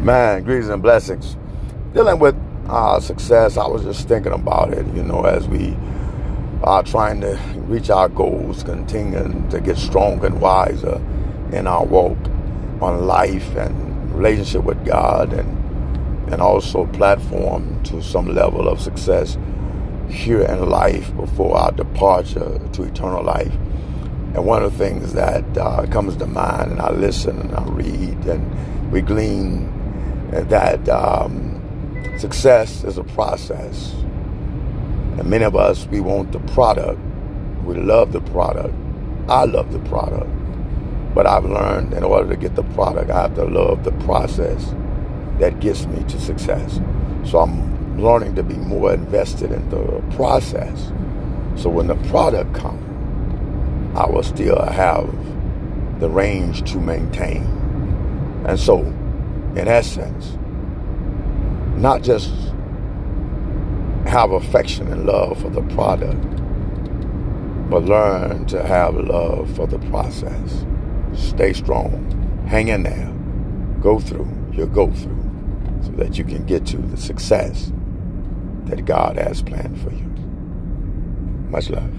Man, greetings and blessings. Dealing with uh, success, I was just thinking about it, you know, as we are trying to reach our goals, continuing to get stronger and wiser in our walk on life and relationship with God and and also platform to some level of success here in life before our departure to eternal life. And one of the things that uh, comes to mind, and I listen and I read, and we glean that um, success is a process. And many of us, we want the product. We love the product. I love the product. But I've learned in order to get the product, I have to love the process that gets me to success. So I'm learning to be more invested in the process. So when the product comes, I will still have the range to maintain. And so in essence, not just have affection and love for the product, but learn to have love for the process. Stay strong, hang in there, go through your go through so that you can get to the success that God has planned for you. Much love.